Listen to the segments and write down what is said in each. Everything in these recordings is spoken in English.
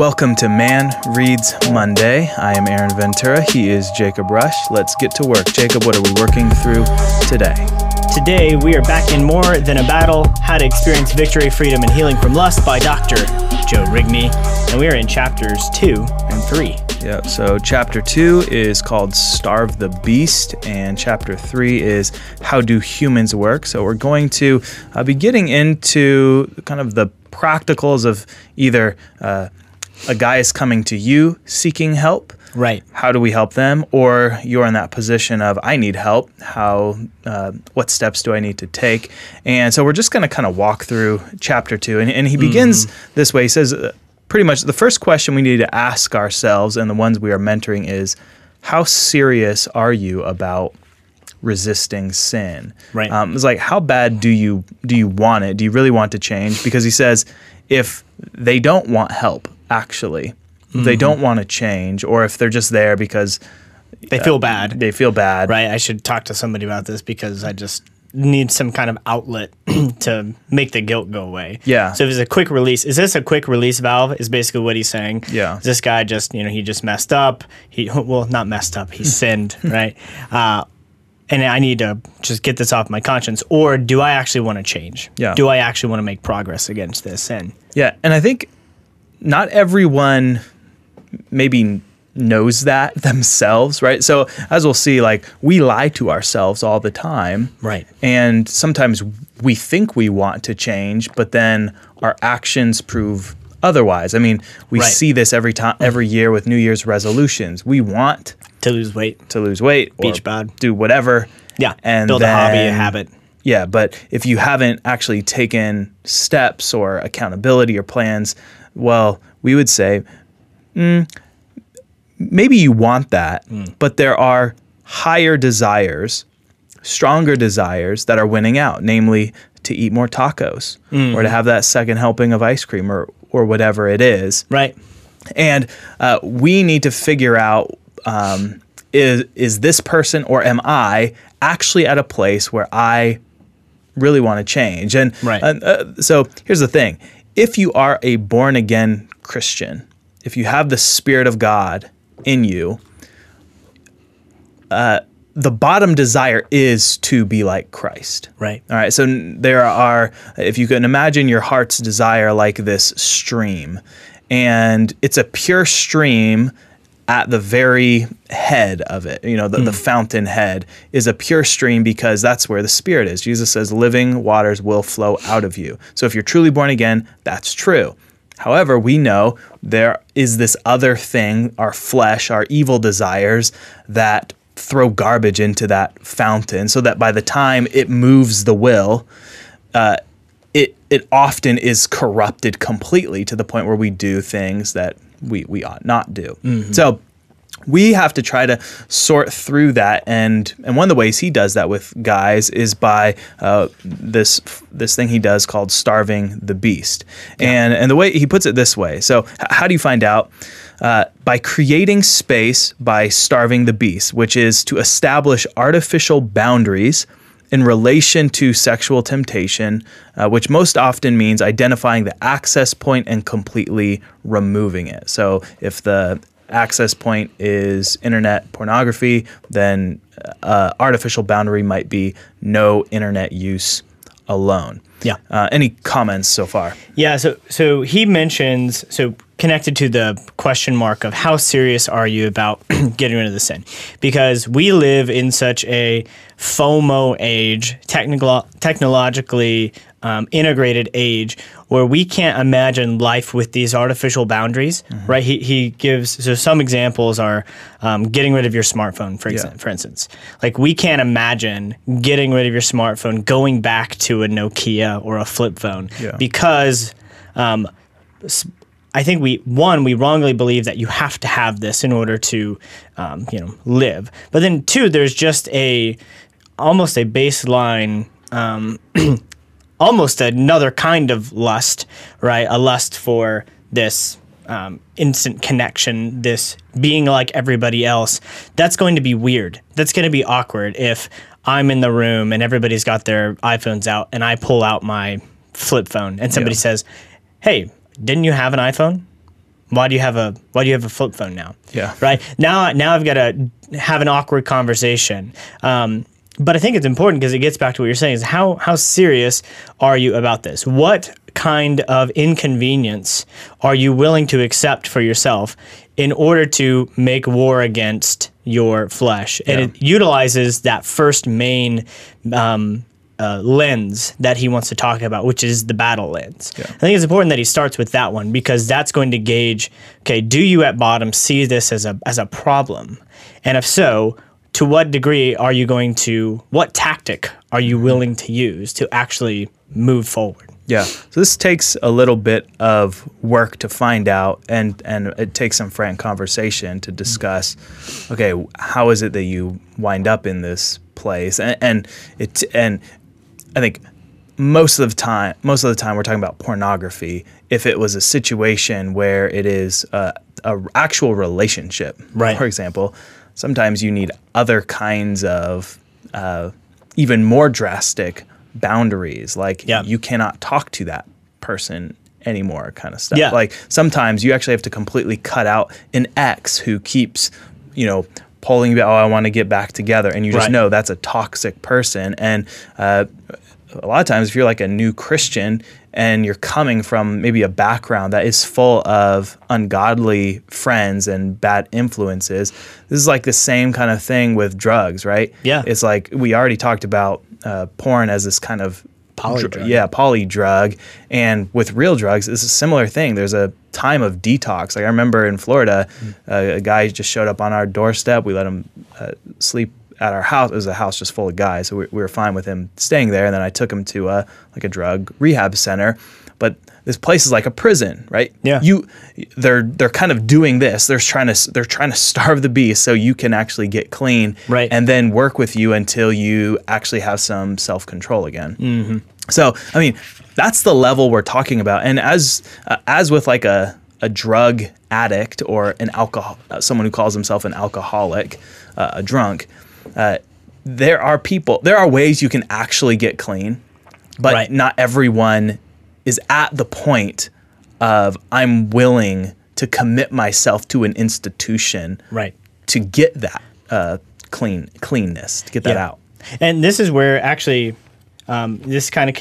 Welcome to Man Reads Monday. I am Aaron Ventura. He is Jacob Rush. Let's get to work. Jacob, what are we working through today? Today, we are back in More Than a Battle How to Experience Victory, Freedom, and Healing from Lust by Dr. Joe Rigney. And we are in chapters 2 and 3. Yeah, so chapter 2 is called Starve the Beast, and chapter 3 is How Do Humans Work? So we're going to uh, be getting into kind of the practicals of either uh, a guy is coming to you seeking help. Right. How do we help them? Or you're in that position of I need help. How? Uh, what steps do I need to take? And so we're just going to kind of walk through chapter two, and, and he begins this way. He says, uh, pretty much the first question we need to ask ourselves, and the ones we are mentoring is, how serious are you about resisting sin? Right. Um, it's like how bad do you do you want it? Do you really want to change? Because he says if they don't want help, actually, if they don't want to change, or if they're just there because They feel bad. they feel bad, right. I should talk to somebody about this because I just need some kind of outlet to make the guilt go away. Yeah. So if it's a quick release, is this a quick release valve? Is basically what he's saying. Yeah. Is this guy just you know he just messed up. He well not messed up. He sinned right. Uh, and I need to just get this off my conscience, or do I actually want to change? Yeah. Do I actually want to make progress against this sin? Yeah, and I think not everyone maybe knows that themselves, right? So as we'll see, like we lie to ourselves all the time, Right. And sometimes we think we want to change, but then our actions prove otherwise. I mean, we Right. see this every time, every year with New Year's resolutions. We want To lose weight. to lose weight, Beach bod. do whatever, Yeah. and build a hobby, a habit. yeah, but if you haven't actually taken steps or accountability or plans, well, we would say mm, maybe you want that, but there are higher desires, stronger desires that are winning out, namely to eat more tacos or to have that second helping of ice cream or or whatever it is. Right. And uh, we need to figure out um, is is this person or am I actually at a place where I really want to change? And Right. uh, so here's the thing: if you are a born again Christian, if you have the Spirit of God in you, uh, the bottom desire is to be like Christ. Right. All right. So there are, if you can imagine your heart's desire like this stream, and it's a pure stream at the very head of it. You know, the, the fountain head is a pure stream because that's where the Spirit is. Jesus says, living waters will flow out of you. So if you're truly born again, that's true. However, we know there is this other thing, our flesh, our evil desires, that throw garbage into that fountain so that by the time it moves the will, uh, it, it often is corrupted completely to the point where we do things that we, we ought not do. So we have to try to sort through that and and one of the ways he does that with guys is by uh, this this thing he does called starving the beast. And and the way he puts it this way. So h- how do you find out? Uh, by creating space by starving the beast which is to establish artificial boundaries in relation to sexual temptation, uh, which most often means identifying the access point and completely removing it. So if the access point is internet pornography, then uh, artificial boundary might be no internet use alone. Yeah. Uh, any comments so far? Yeah, so so he mentions so connected to the question mark of how serious are you about getting rid of the sin? Because we live in such a FOMO age, technical technologically um, integrated age, where we can't imagine life with these artificial boundaries, right? He, he gives so some examples are um, getting rid of your smartphone, for exa- for instance. Like we can't imagine getting rid of your smartphone, going back to a Nokia or a flip phone, Yeah. because um, I think we one we wrongly believe that you have to have this in order to um, you know live. But then two, there's just a almost a baseline. Um, almost another kind of lust, right? A lust for this um, instant connection, this being like everybody else. That's going to be weird. That's going to be awkward if I'm in the room and everybody's got their iPhones out and I pull out my flip phone and somebody Yeah. says, Hey, didn't you have an iPhone? Why do you have a Why do you have a flip phone now? Yeah. Right now, now I've got to have an awkward conversation. Um, but I think it's important because it gets back to what you're saying: is how how serious are you about this? What kind of inconvenience are you willing to accept for yourself in order to make war against your flesh? And Yeah. it utilizes that first main um, uh, lens that he wants to talk about, which is the battle lens. I think it's important that he starts with that one because that's going to gauge okay, do you at bottom see this as a, as a problem? And if so, to what degree are you going to, what tactic are you willing to use to actually move forward? Yeah. So this takes a little bit of work to find out, and and it takes some frank conversation to discuss. Okay, how is it that you wind up in this place? And, and it and I think most of the time, most of the time, we're talking about pornography. If it was a situation where it is a, a actual relationship, Right. For example, sometimes you need other kinds of uh, even more drastic boundaries, like Yeah. you cannot talk to that person anymore, kind of stuff. Yeah. Like sometimes you actually have to completely cut out an ex who keeps, you know. Pulling you, oh, I want to get back together, and you just Right. know that's a toxic person. And uh, a lot of times if you're like a new christian and you're coming from maybe a background that is full of ungodly friends and bad influences this is like the same kind of thing with drugs right Yeah. it's like we already talked about uh, porn as this kind of Poly dr- yeah poly drug and with real drugs it's a similar thing. There's a time of detox. Like i remember in florida uh, a guy just showed up on our doorstep. We let him uh, sleep at our house. It was a house just full of guys, so we, we were fine with him staying there. And then I took him to a like a drug rehab center. But this place is like a prison, right? Yeah. You, they're they're kind of doing this. They're trying to they're trying to starve the beast so you can actually get clean, Right. And then work with you until you actually have some self control again. Mm-hmm. So I mean, that's the level we're talking about. And as uh, as with like a a drug addict or an alcohol, uh, someone who calls himself an alcoholic, uh, a drunk, uh, there are people, there are ways you can actually get clean, but Right. not everyone is at the point of I'm willing to commit myself to an institution Right. to get that uh, clean cleanness, to get that Yeah. out. And this is where actually um, this kind of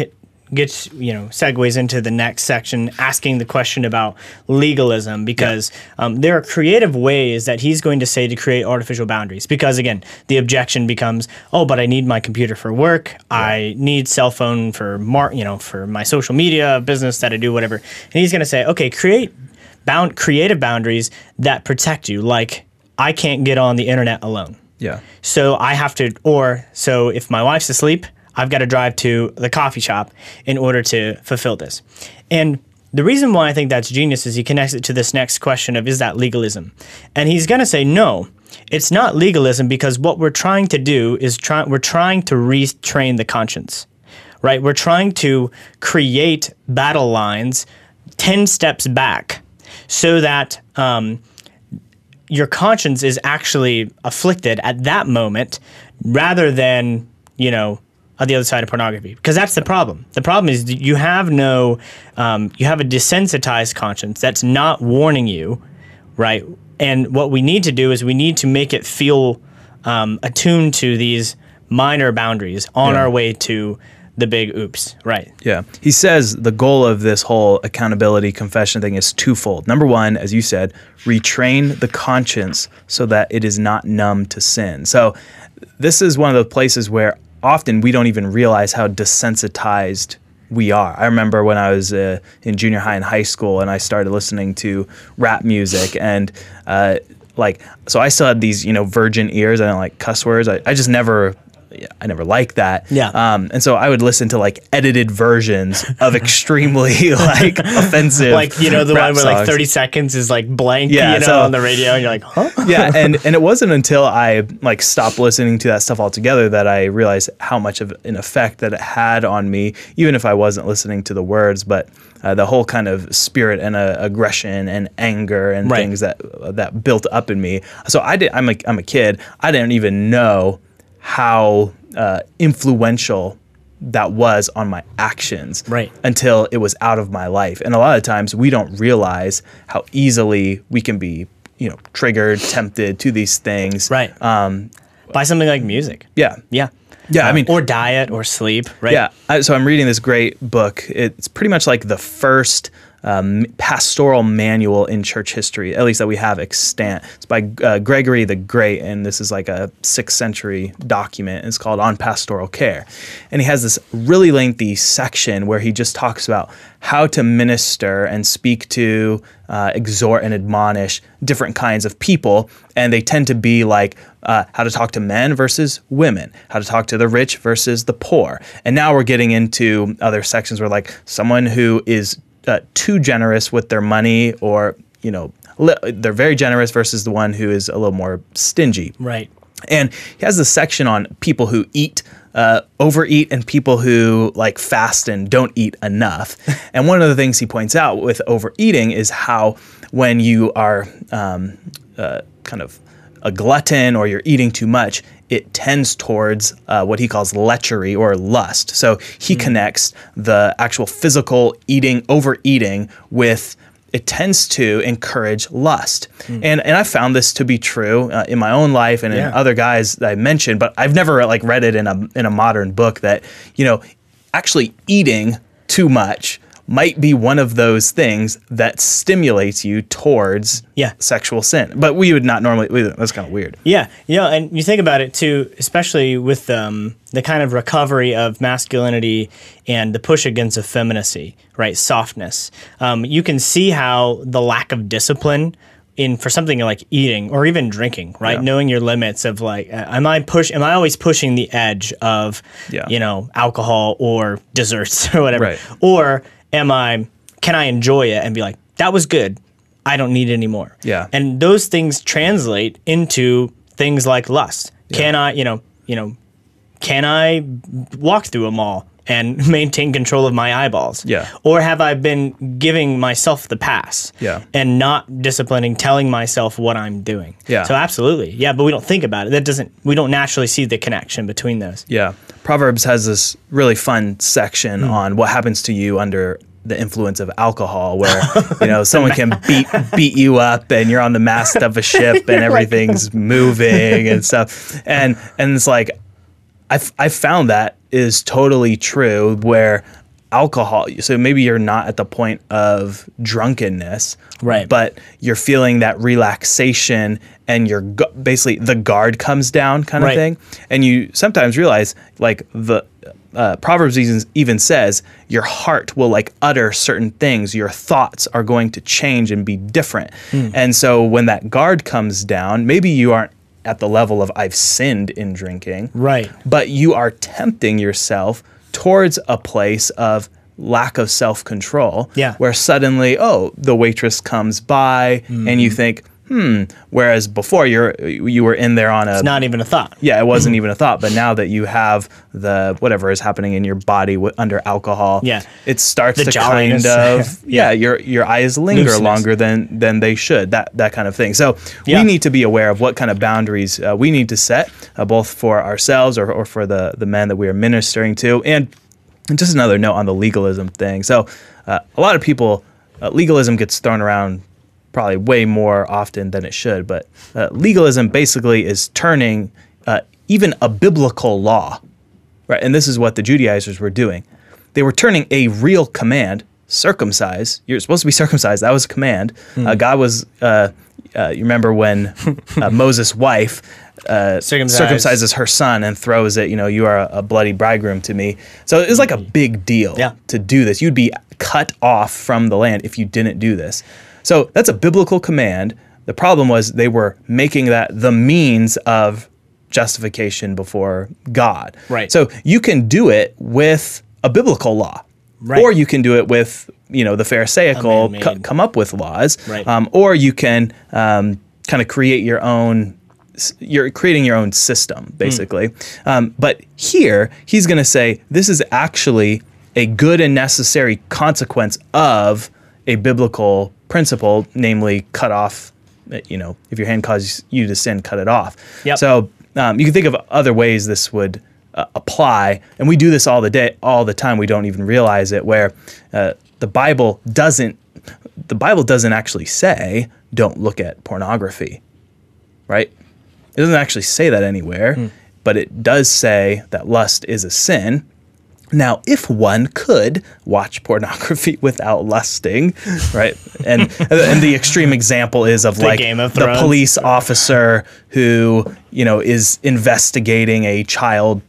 gets, you know, segues into the next section, asking the question about legalism, because um, there are creative ways that he's going to say to create artificial boundaries. Because again, the objection becomes, oh, but I need my computer for work. I need cell phone for mar- you know, for my social media business that I do, whatever. And he's going to say, okay, create bound creative boundaries that protect you. Like I can't get on the internet alone. Yeah. So I have to, or so if my wife's asleep, I've got to drive to the coffee shop in order to fulfill this. And the reason why I think that's genius is he connects it to this next question of is that legalism? And he's going to say no, it's not legalism because what we're trying to do is try we're trying to retrain the conscience. Right? We're trying to create battle lines 10 steps back so that um, your conscience is actually afflicted at that moment rather than, you know, on the other side of pornography. Because that's the problem. The problem is you have no, um, you have a desensitized conscience that's not warning you, right? And what we need to do is we need to make it feel um, attuned to these minor boundaries on Yeah. our way to the big oops, right? Yeah. He says the goal of this whole accountability confession thing is twofold. Number one, as you said, retrain the conscience so that it is not numb to sin. So this is one of the places where often we don't even realize how desensitized we are. I remember when I was uh, in junior high and high school and I started listening to rap music and uh, like so I still had these, you know, virgin ears. I don't like cuss words. I, I just never I never liked that. Yeah. Um, and so I would listen to like edited versions of extremely like offensive, Like, you know, the one where like 30 seconds is like blank, Yeah, you know, so- on the radio, and you're like, huh? yeah, and and it wasn't until I like stopped listening to that stuff altogether that I realized how much of an effect that it had on me, even if I wasn't listening to the words, but uh, the whole kind of spirit and uh, aggression and anger and Right. things that that built up in me. So I did. I'm a I'm a kid. I didn't even know how uh, influential that was on my actions Right. until it was out of my life. And a lot of times we don't realize how easily we can be, you know, triggered, tempted to these things. Right. Um, By something like music. Yeah. Yeah. Yeah, I Uh, mean- or diet or sleep. Right. Yeah. I, so I'm reading this great book. It's pretty much like the first um, pastoral manual in church history, at least that we have extant. It's by uh, Gregory the Great, and this is like a sixth century document. It's called On Pastoral Care. And he has this really lengthy section where he just talks about how to minister and speak to, uh, exhort, and admonish different kinds of people. And they tend to be like uh, how to talk to men versus women, how to talk to the rich versus the poor. And now we're getting into other sections where, like, someone who is uh, too generous with their money or, you know, li- they're very generous versus the one who is a little more stingy. Right. And he has this section on people who eat, uh, overeat, and people who like fast and don't eat enough. and one of the things he points out with overeating is how when you are um, uh, kind of a glutton or you're eating too much, it tends towards uh, what he calls lechery or lust. So he connects the actual physical eating, overeating with it tends to encourage lust. And and I found this to be true uh, in my own life and in other guys that I mentioned, but I've never like read it in a in a modern book that, you know, actually eating too much might be one of those things that stimulates you towards Yeah. sexual sin. But we would not normally we- that's kind of weird. Yeah, you know, and you think about it too, especially with um, the kind of recovery of masculinity and the push against effeminacy, right? Softness. Um, you can see how the lack of discipline in for something like eating or even drinking, right? Yeah. Knowing your limits of like, uh, am I push? Am I always pushing the edge of, Yeah. you know, alcohol or desserts or whatever, Right. or am I? Can I enjoy it and be like, that was good. I don't need it anymore. Yeah. And those things translate into things like lust. Can I, you know, you know, can I walk through a mall and maintain control of my eyeballs? Yeah. Or have I been giving myself the pass? Yeah. And not disciplining, telling myself what I'm doing. Yeah. So absolutely. Yeah, but we don't think about it. That doesn't we don't naturally see the connection between those. Yeah. Proverbs has this really fun section Hmm. on what happens to you under the influence of alcohol where you know someone can beat beat you up and you're on the mast of a ship and everything's moving and stuff and and it's like I've, I've found that is totally true where alcohol so maybe you're not at the point of drunkenness Right. but you're feeling that relaxation and your gu- basically the guard comes down kind of Right. thing and you sometimes realize like the uh, proverbs even, even says your heart will like utter certain things your thoughts are going to change and be different Hmm. and so when that guard comes down maybe you aren't at the level of i've sinned in drinking Right. but you are tempting yourself towards a place of lack of self-control Yeah. where suddenly oh the waitress comes by and Mm-hmm. you think hmm whereas before you're you were in there on a Not even a thought. yeah it wasn't even a thought but now that you have the whatever is happening in your body w- under alcohol Yeah. it starts The to jolliness. kind of yeah, your your eyes linger Looseness. longer than than they should that that kind of thing so Yeah. we need to be aware of what kind of boundaries uh, we need to set uh, both for ourselves or, or for the the men that we are ministering to and and just another note on the legalism thing so uh, a lot of people uh, legalism gets thrown around probably way more often than it should but uh, legalism basically is turning uh, even a biblical law Right, and this is what the Judaizers were doing. They were turning a real command, circumcise. You're supposed to be circumcised. That was a command. Uh, God was. Uh, uh, you remember when uh, Moses' wife uh, circumcises her son and throws it. You know, you are a, a bloody bridegroom to me. So it was like a big deal Yeah. to do this. You'd be cut off from the land if you didn't do this. So that's a biblical command. The problem was they were making that the means of justification before God. Right. So you can do it with a biblical law. Right. Or you can do it with, you know, the Pharisaical, co- come up with laws. Right. Um, or you can um, kind of create your own you're creating your own system basically um, but here he's going to say this is actually a good and necessary consequence of a biblical principle namely cut off you know if your hand causes you to sin cut it off Yep. so um, you can think of other ways this would uh, apply, and we do this all the day, all the time. We don't even realize it. Where uh, the Bible doesn't, the Bible doesn't actually say don't look at pornography, right? It doesn't actually say that anywhere, but it does say that lust is a sin. Now, if one could watch pornography without lusting, right? And and the extreme example is of like Game of the police officer who, you know, is investigating a child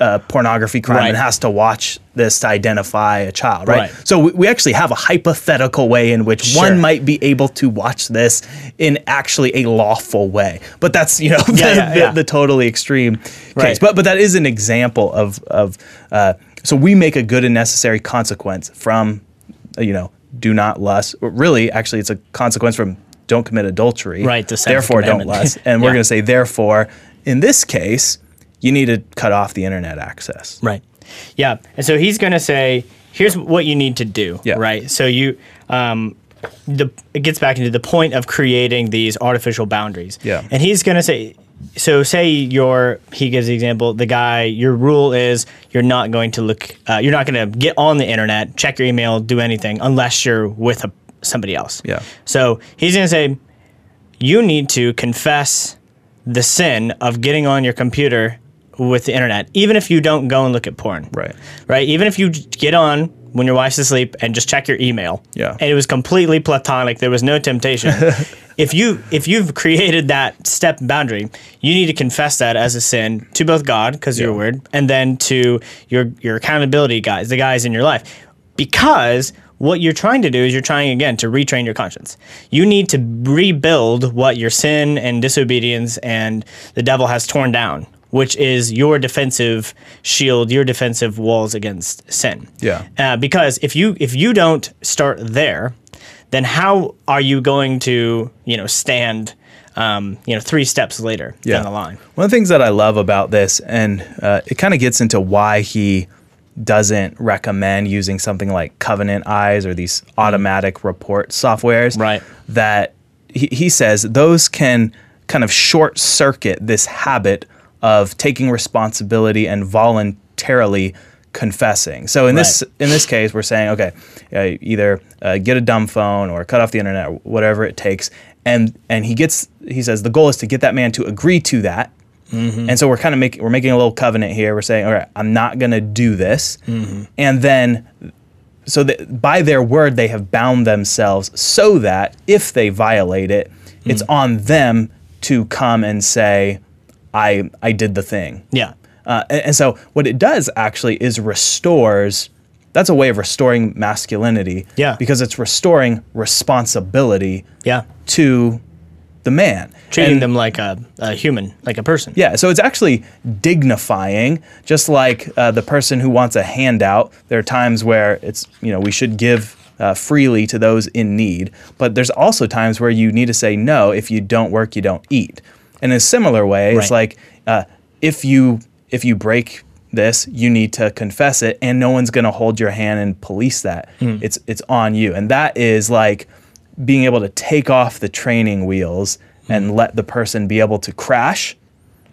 uh, pornography crime Right. and has to watch this to identify a child, right? Right. So we, we actually have a hypothetical way in which Sure. one might be able to watch this in actually a lawful way. But that's, you know, the, Yeah, yeah, the- the totally extreme case. But but that is an example of of uh, so we make a good and necessary consequence from you know do not lust. Really, actually, it's a consequence from don't commit adultery. Right, the Therefore, don't lust. And we're going to say therefore, in this case, you need to cut off the internet access. Right. Yeah. And so he's going to say, here's what you need to do. Yeah. Right. So you, um, the it gets back into the point of creating these artificial boundaries. Yeah. And he's going to say, so say your he gives the example the guy your rule is you're not going to look uh, you're not going to get on the internet check your email do anything unless you're with a, somebody else Yeah. so he's going to say you need to confess the sin of getting on your computer with the internet, even if you don't go and look at porn. Right. Right. Even if you get on when your wife's asleep and just check your email. Yeah. And it was completely platonic. There was no temptation. if you if you've created that step boundary, you need to confess that as a sin to both God, because you're Yeah. word, and then to your your accountability guys, the guys in your life, because what you're trying to do is you're trying again to retrain your conscience. You need to rebuild what your sin and disobedience and the devil has torn down, which is your defensive shield, your defensive walls against sin. Yeah. Uh, because if you if you don't start there, then how are you going to you know stand um, you know three steps later down the line? One of the things that I love about this, and uh, it kind of gets into why he doesn't recommend using something like Covenant Eyes or these automatic report softwares. Right. That he, he says those can kind of short circuit this habit of taking responsibility and voluntarily confessing. So in this in this case, we're saying, okay, uh, either uh, get a dumb phone or cut off the internet, or whatever it takes. And and he gets he says the goal is to get that man to agree to that. And so we're kind of making we're making a little covenant here. We're saying, all right, I'm not going to do this. And then so that by their word they have bound themselves so that if they violate it, it's on them to come and say, I I did the thing. Yeah. Uh, and, and so what it does actually is restores. That's a way of restoring masculinity. Yeah. Because it's restoring responsibility Yeah. to the man. Treating And- them like a, a human, like a person. yeah, so it's actually dignifying, just like uh, the person who wants a handout. There are times where it's, you know, we should give uh, freely to those in need, but there's also times where you need to say no. If you don't work, you don't eat. In a similar way, it's like uh, if you if you break this, you need to confess it, and no one's going to hold your hand and police that. It's it's on you, and that is like being able to take off the training wheels and let the person be able to crash,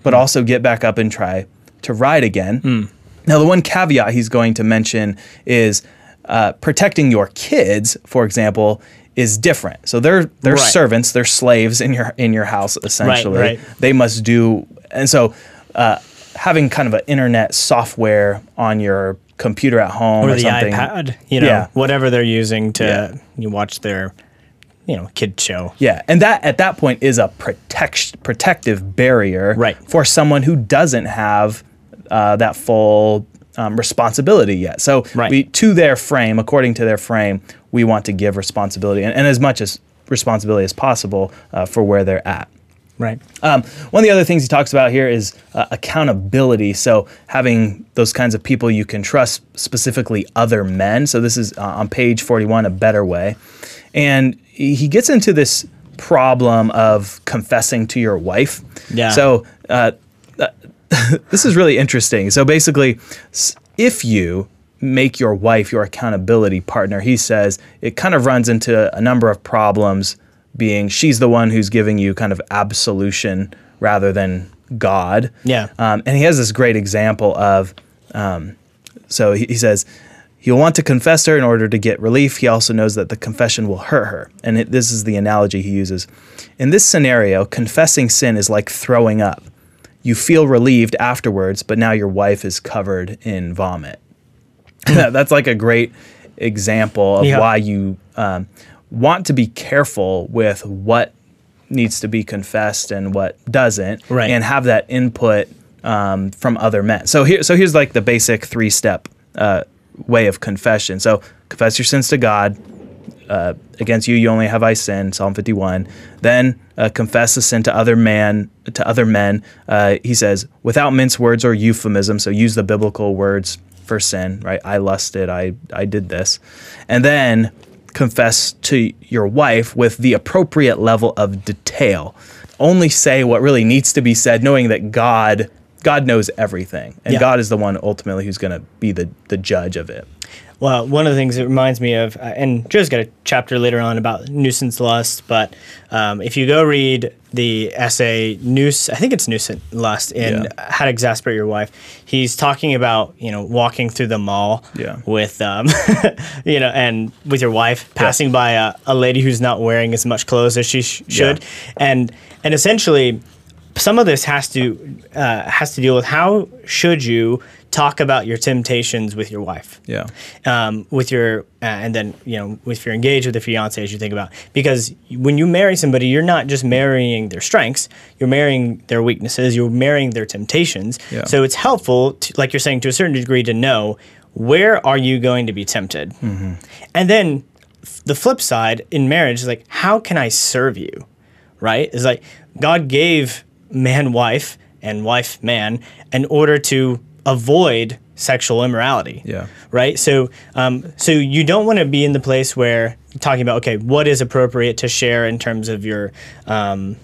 but also get back up and try to ride again. Now, the one caveat he's going to mention is uh, protecting your kids, for example, is different. So they're they're Right. servants, they're slaves in your in your house essentially. right. They must do, and so uh, having kind of an internet software on your computer at home or, or the something. iPad, you know, Yeah. whatever they're using to Yeah. you watch their, you know, kid show. Yeah, and that at that point is a protect, protective barrier Right. for someone who doesn't have uh, that full um, responsibility yet. So Right. we, to their frame, according to their frame, we want to give responsibility and, and as much as responsibility as possible uh, for where they're at. Right. Um, one of the other things he talks about here is uh, accountability. So having those kinds of people you can trust, specifically other men. So this is uh, on page 41, a better way. And he he gets into this problem of confessing to your wife. Yeah. So uh, this is really interesting. So basically, if you make your wife your accountability partner, he says it kind of runs into a number of problems, being she's the one who's giving you kind of absolution rather than God. Yeah. Um, and he has this great example of, um, so he, he says, he'll want to confess her in order to get relief. He also knows that the confession will hurt her. And it, this is the analogy he uses. In this scenario, confessing sin is like throwing up. You feel relieved afterwards, but now your wife is covered in vomit. That's like a great example of Yeah. why you um, want to be careful with what needs to be confessed and what doesn't, Right. and have that input um, from other men. So here, so here's like the basic three step uh, way of confession. So confess your sins to God. Uh, against you, you only have I sinned. Psalm 51. Then uh, confess the sin to other man, to other men. Uh, he says without mince words or euphemism. So use the biblical words for sin. Right? I lusted. I I did this, and then confess to your wife with the appropriate level of detail. Only say what really needs to be said, knowing that God God knows everything, and Yeah. God is the one ultimately who's going to be the the judge of it. Well, one of the things it reminds me of, uh, and Joe's got a chapter later on about nuisance lust, but um, if you go read the essay "Nuisance," I think it's nuisance lust in Yeah. "How to Exasperate Your Wife," he's talking about you know walking through the mall Yeah. with um, you know and with your wife passing by a, a lady who's not wearing as much clothes as she sh- should, and and essentially some of this has to uh, has to deal with how should you talk about your temptations with your wife Yeah. um, with your uh, and then you know if you're engaged with a fiance as you think about because when you marry somebody you're not just marrying their strengths you're marrying their weaknesses you're marrying their temptations Yeah. so it's helpful to, like you're saying to a certain degree to know where are you going to be tempted Mm-hmm. and then the flip side in marriage is like how can i serve you right is like god gave man wife and wife man in order to avoid sexual immorality. Yeah. right? So um, so you don't want to be in the place where you're talking about okay what is appropriate to share in terms of your um,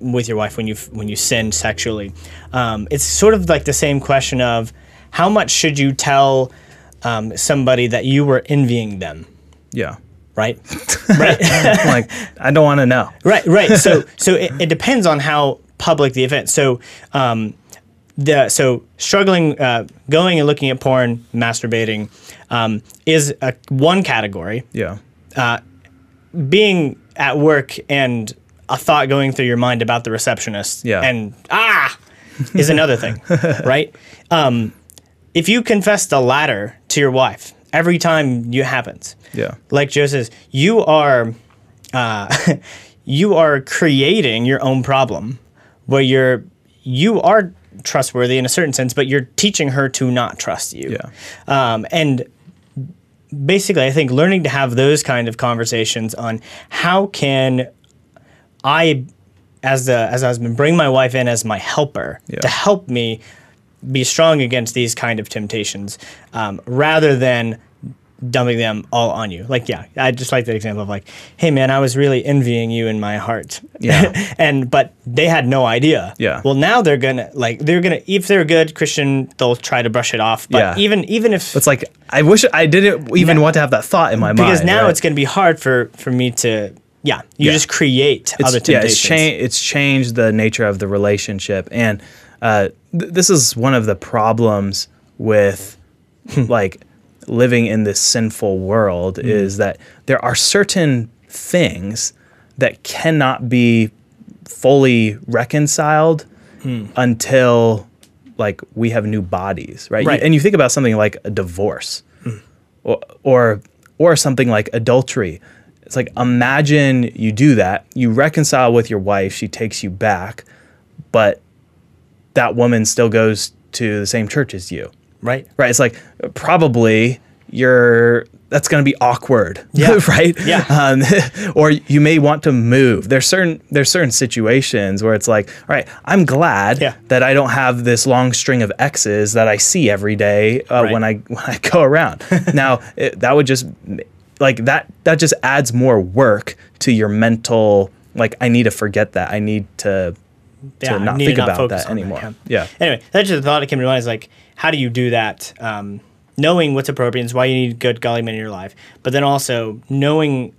with your wife when you when you sin sexually. Um, it's sort of like the same question of how much should you tell um, somebody that you were envying them? Yeah. right? Right. Like, I don't want to know. right right. So so it, it depends on how public the event so um the so struggling uh, going and looking at porn masturbating um, is a one category Yeah. being at work and a thought going through your mind about the receptionist Yeah. and ah is another thing right um, if you confess the latter to your wife every time you happens Yeah. like Joe says, you are uh, you are creating your own problem where you're you are trustworthy in a certain sense, but you're teaching her to not trust you. Yeah. Um, and basically, I think learning to have those kind of conversations on how can I, as the as a husband, bring my wife in as my helper Yeah. to help me be strong against these kind of temptations, um, rather than dumping them all on you. Like, yeah, I just like that example of like, hey man, I was really envying you in my heart. Yeah. and but they had no idea. Yeah. Well, now they're gonna like they're gonna if they're good Christian, they'll try to brush it off. But Yeah. even even if It's like I wish I didn't even No. want to have that thought in my mind. because now right? it's gonna be hard for for me to yeah you Yeah. just create it's, other yeah, it's changed. It's changed the nature of the relationship, and uh, th- this is one of the problems with like living in this sinful world Mm-hmm. is that there are certain things that cannot be fully reconciled Hmm. until like we have new bodies, right? You- and you think about something like a divorce or, or or something like adultery. It's like imagine you do that, you reconcile with your wife, she takes you back, but that woman still goes to the same church as you. Right. Right? It's like probably you're that's going to be awkward, Yeah. right? Yeah. Um, or you may want to move. There's certain there's certain situations where it's like, all right, I'm glad Yeah. that I don't have this long string of x's that I see every day uh, Right. when I when I go around. now it, that would just like that that just adds more work to your mental. Like I need to forget that. I need to Yeah, to not think not about that on that, anymore. yeah. yeah. Anyway, that's just a thought that came to mind. Is like, how do you do that? Um, knowing what's appropriate is why you need good godly men in your life, but then also knowing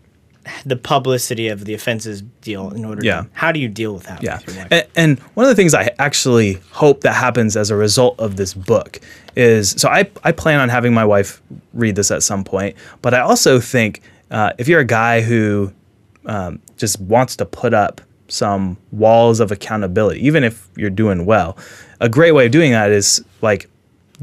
the publicity of the offenses deal in order Yeah. to how do you deal with that Yeah. with? And, and one of the things I actually hope that happens as a result of this book is so I, I plan on having my wife read this at some point, but I also think uh, if you're a guy who um, just wants to put up some walls of accountability, even if you're doing well, a great way of doing that is like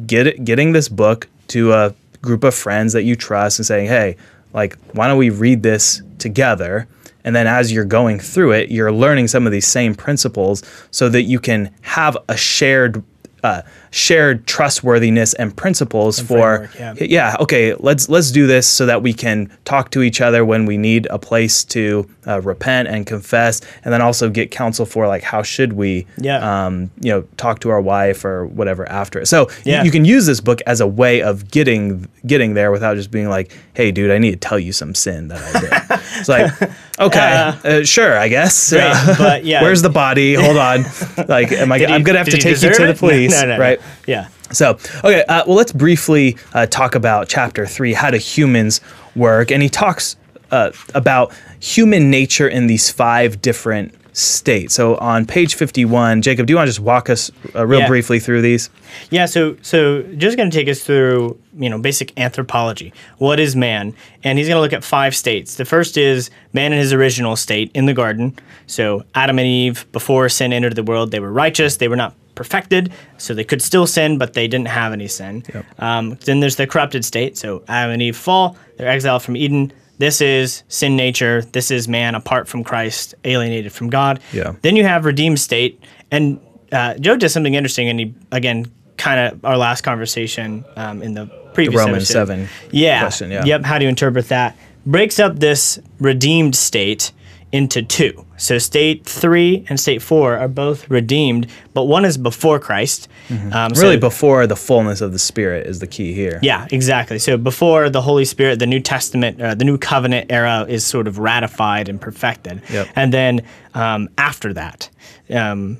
get it, getting this book to a group of friends that you trust and saying, hey, like, why don't we read this together? And then as you're going through it, you're learning some of these same principles so that you can have a shared uh, shared trustworthiness and principles for yeah. yeah okay let's let's do this so that we can talk to each other when we need a place to uh, repent and confess and then also get counsel for like how should we Yeah. um, you know talk to our wife or whatever after it so Yeah. you can use this book as a way of getting getting there without just being like hey dude i need to tell you some sin that i did it's like okay uh, sure i guess Right, Uh, but yeah. where's the body hold on like am i i'm gonna have to take you to the police No, no, no. right Yeah. so, okay, uh, well, let's briefly uh, talk about chapter three how do humans work? And he talks uh, about human nature in these five different states. So, on page 51, Jacob, do you want to just walk us uh, real Yeah. briefly through these? Yeah, so so just going to take us through, you know, basic anthropology. What is man? And he's going to look at five states. The first is man in his original state in the garden. So Adam and Eve before sin entered the world, they were righteous, they were not perfected, so they could still sin, but they didn't have any sin. Um, then there's the corrupted state. So Adam and Eve fall, they're exiled from Eden. This is sin nature. This is man apart from Christ, alienated from God. Yeah. Then you have redeemed state, and uh, Joe did something interesting, and he again kind of our last conversation um, in the previous Romans episode. 7 Yeah. question, yeah. Yep. How do you interpret that? Breaks up this redeemed state into two. So state three and state four are both redeemed, but one is before Christ. Um, so- Really, before the fullness of the Spirit is the key here. yeah, exactly. So before the Holy Spirit, the New Testament, uh, the New Covenant era is sort of ratified and perfected. Yep. And then um, after that, um,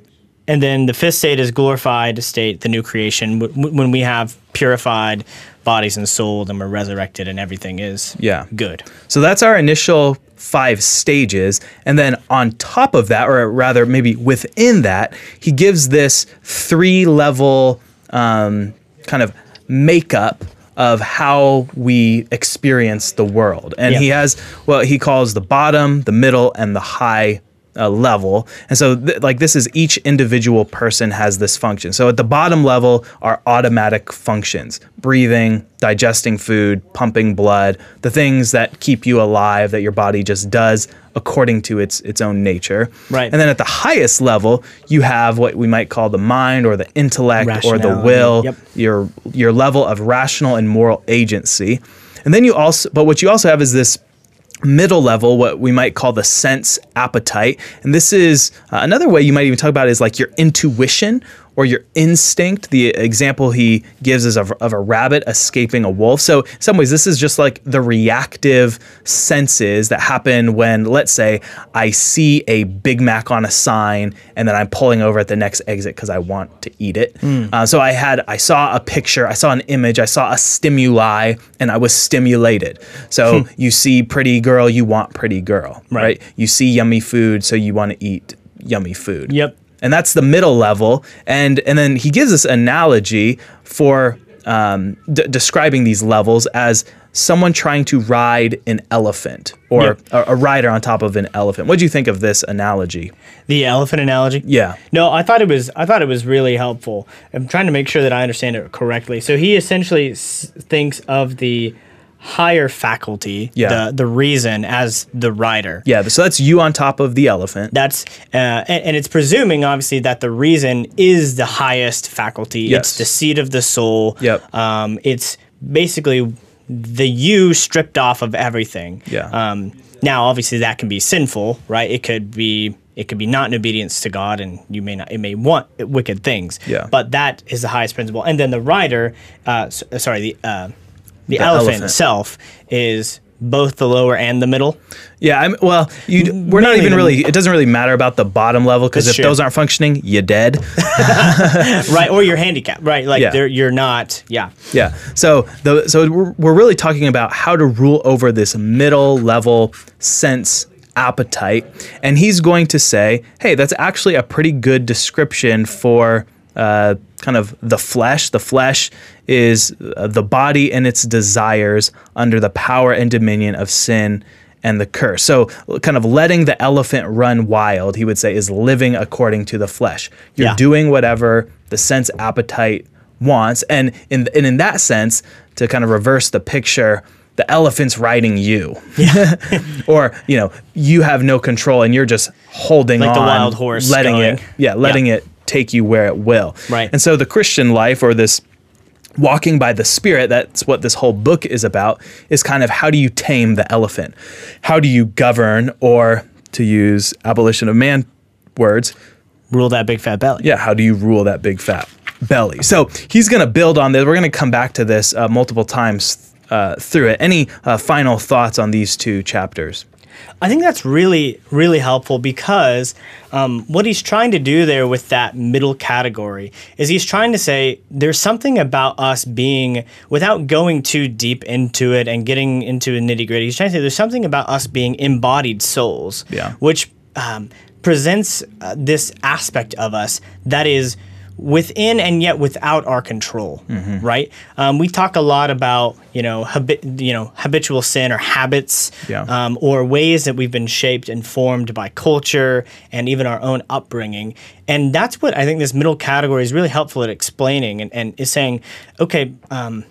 and then the fifth state is glorified state, the new creation, w- w- when we have purified bodies and souls and we're resurrected and everything is Yeah. good. So that's our initial five stages. And then on top of that, or rather, maybe within that, he gives this three level um, kind of makeup of how we experience the world. And Yeah. he has what he calls the bottom, the middle, and the high uh, level. And so, th- like, this is each individual person has this function. So, at the bottom level are automatic functions breathing, digesting food, pumping blood, the things that keep you alive that your body just does according to its its own nature. Right. And then at the highest level, you have what we might call the mind or the intellect or the will, yep. your your level of rational and moral agency. And then you also but what you also have is this middle level, what we might call the sense appetite. And this is uh, another way you might even talk about is like your intuition or your instinct. The example he gives is of, of a rabbit escaping a wolf. So, in some ways, this is just like the reactive senses that happen when, let's say, I see a Big Mac on a sign and then I'm pulling over at the next exit because I want to eat it. Uh, so, I had, I saw a picture, I saw an image, I saw a stimuli, and I was stimulated. So, you see pretty girl, you want pretty girl, right? You see yummy food, so you want to eat yummy food Yep. And that's the middle level and and then he gives this analogy for um, d- describing these levels as someone trying to ride an elephant or a, a rider on top of an elephant what do you think of this analogy The elephant analogy. yeah No, I thought it was I thought it was really helpful. I'm trying to make sure that I understand it correctly. So he essentially s- thinks of the higher faculty, Yeah. the the reason as the rider. yeah so that's you on top of the elephant That's uh, and, and it's presuming obviously that the reason is the highest faculty. Yes. It's the seat of the soul. Yep. Um, it's basically the you stripped off of everything. Yeah. Um, now obviously that can be sinful, right? It could be it could be not in obedience to God, and you may not it may want wicked things. Yeah. But that is the highest principle. And then the rider, uh, s- sorry, the uh, the, The elephant, elephant. itself is both the lower and the middle. Yeah, I'm, well, we're not even really. It doesn't really matter about the bottom level because if true. those aren't functioning, you're dead. right or you're handicapped right like Yeah. you're not yeah Yeah. So the so we're, we're really talking about how to rule over this middle level sense appetite, and he's going to say, hey, that's actually a pretty good description for. Uh, kind of the flesh. The flesh is uh, the body and its desires under the power and dominion of sin and the curse. So, kind of letting the elephant run wild, he would say, is living according to the flesh. You're Yeah. doing whatever the sense appetite wants, and in and in that sense, to kind of reverse the picture, the elephant's riding you, or you know, you have no control and you're just holding Like on, the wild horse letting going. it, yeah, letting it take you where it will. Right. And so the Christian life, or this walking by the spirit that's what this whole book is about is kind of how do you tame the elephant? How do you govern or to use abolition of man words rule that big fat belly. Yeah how do you rule that big fat belly? So he's going to build on this. We're going to come back to this uh, multiple times uh, through it. Any uh, final thoughts on these two chapters I think that's really, really helpful because um, what he's trying to do there with that middle category is he's trying to say there's something about us being, without going too deep into it and getting into a nitty gritty, he's trying to say there's something about us being embodied souls, Yeah. which um, presents uh, this aspect of us that is within and yet without our control, right? Um, we talk a lot about you know habi- you know habitual sin or habits, Yeah. um, or ways that we've been shaped and formed by culture and even our own upbringing, and that's what I think this middle category is really helpful at explaining and, and is saying, okay. Um,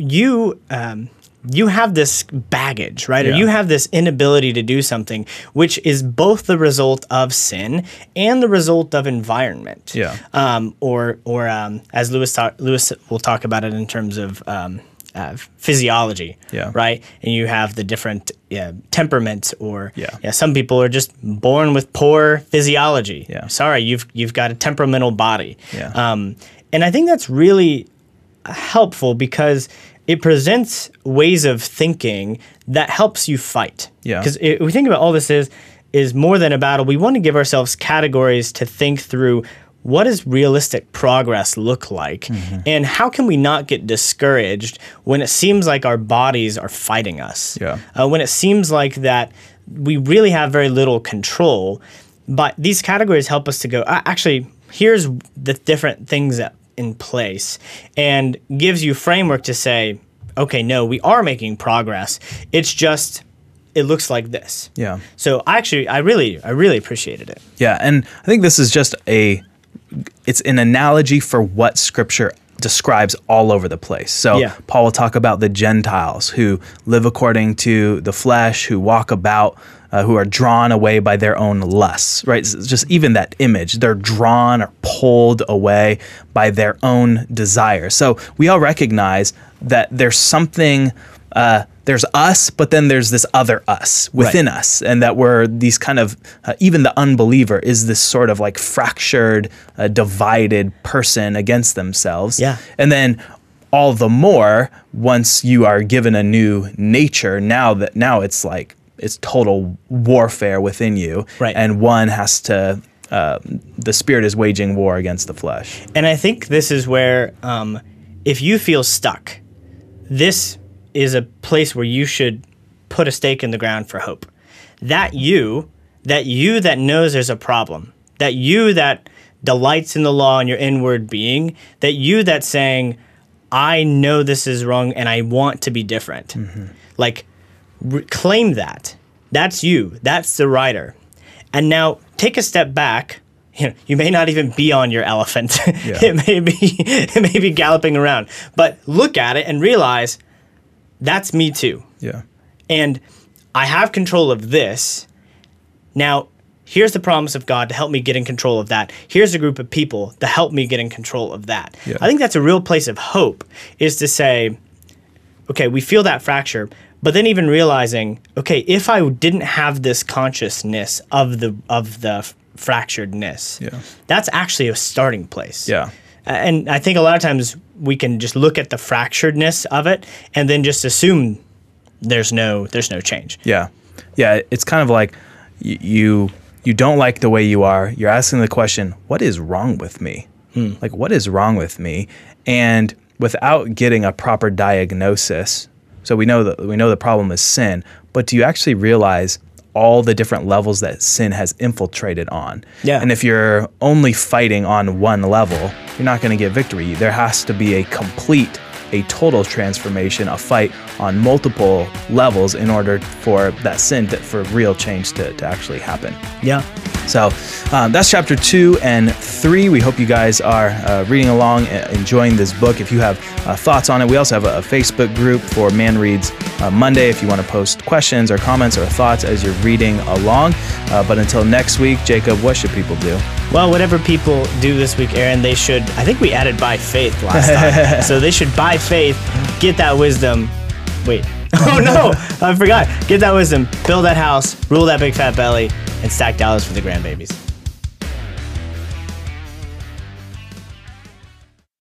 you um, you have this baggage, right? Or you have this inability to do something, which is both the result of sin and the result of environment. Yeah. Um, or or um, as Lewis talk, Lewis will talk about it in terms of. Um, uh, physiology, Yeah. right, and you have the different uh, temperaments, or Yeah. some people are just born with poor physiology. Yeah. sorry, you've you've got a temperamental body. Yeah. Um, and I think that's really helpful because it presents ways of thinking that helps you fight. Yeah. Because we think about all this is is more than a battle. We want to give ourselves categories to think through what does realistic progress look like Mm-hmm. and how can we not get discouraged when it seems like our bodies are fighting us Yeah. uh, when it seems like that we really have very little control but these categories help us to go "Ah, actually here's the different things that in place and gives you framework to say okay no we are making progress it's just it looks like this yeah so I actually i really i really appreciated it Yeah, and I think this is just a it's an analogy for what scripture describes all over the place. So Yeah. Paul will talk about the Gentiles who live according to the flesh, who walk about uh, who are drawn away by their own lusts, right? It's just even that image, they're drawn or pulled away by their own desires. So we all recognize that there's something uh, there's us, but then there's this other us within us, and that we're these kind of uh, even the unbeliever is this sort of like fractured, uh, divided person against themselves. Yeah. and then all the more once you are given a new nature. Now that now it's like it's total warfare within you, Right. And one has to. Uh, the spirit is waging war against the flesh. And I think this is where, um, if you feel stuck, this is a place where you should put a stake in the ground for hope. That you, that you that knows there's a problem, that you that delights in the law and your inward being, that you that's saying, I know this is wrong and I want to be different. Like, re- claim that. That's you. That's the rider. And now take a step back. You, know, you may not even be on your elephant. it may be it may be galloping around. But look at it and realize that's me too. Yeah, And I have control of this. Now, here's the promise of God to help me get in control of that. Here's a group of people to help me get in control of that. Yeah. I think that's a real place of hope is to say, okay, we feel that fracture, but then even realizing, okay, if I didn't have this consciousness of the of the f- fracturedness, Yeah. that's actually a starting place. yeah, And I think a lot of times we can just look at the fracturedness of it and then just assume there's no there's no change. Yeah, yeah. It's kind of like y- you you don't like the way you are. You're asking the question, "What is wrong with me?" Hmm. Like, what is wrong with me? And without getting a proper diagnosis, so we know that we know the problem is sin, but do you actually realize all the different levels that sin has infiltrated on? Yeah. And if you're only fighting on one level, you're not going to get victory. There has to be a complete a total transformation, a fight on multiple levels in order for that sin, to, for real change to, to actually happen. Yeah. So um, that's chapter two and three. We hope you guys are uh, reading along, uh, enjoying this book. If you have uh, thoughts on it, we also have a, a Facebook group for Man Reads uh, Monday if you want to post questions or comments or thoughts as you're reading along. Uh, but until next week, Jacob, what should people do? Well, whatever people do this week, Aaron, they should. I think we added by faith last time, so they should by faith get that wisdom. Wait. Oh no, I forgot. Get that wisdom, build that house, rule that big fat belly, and stack dollars for the grandbabies.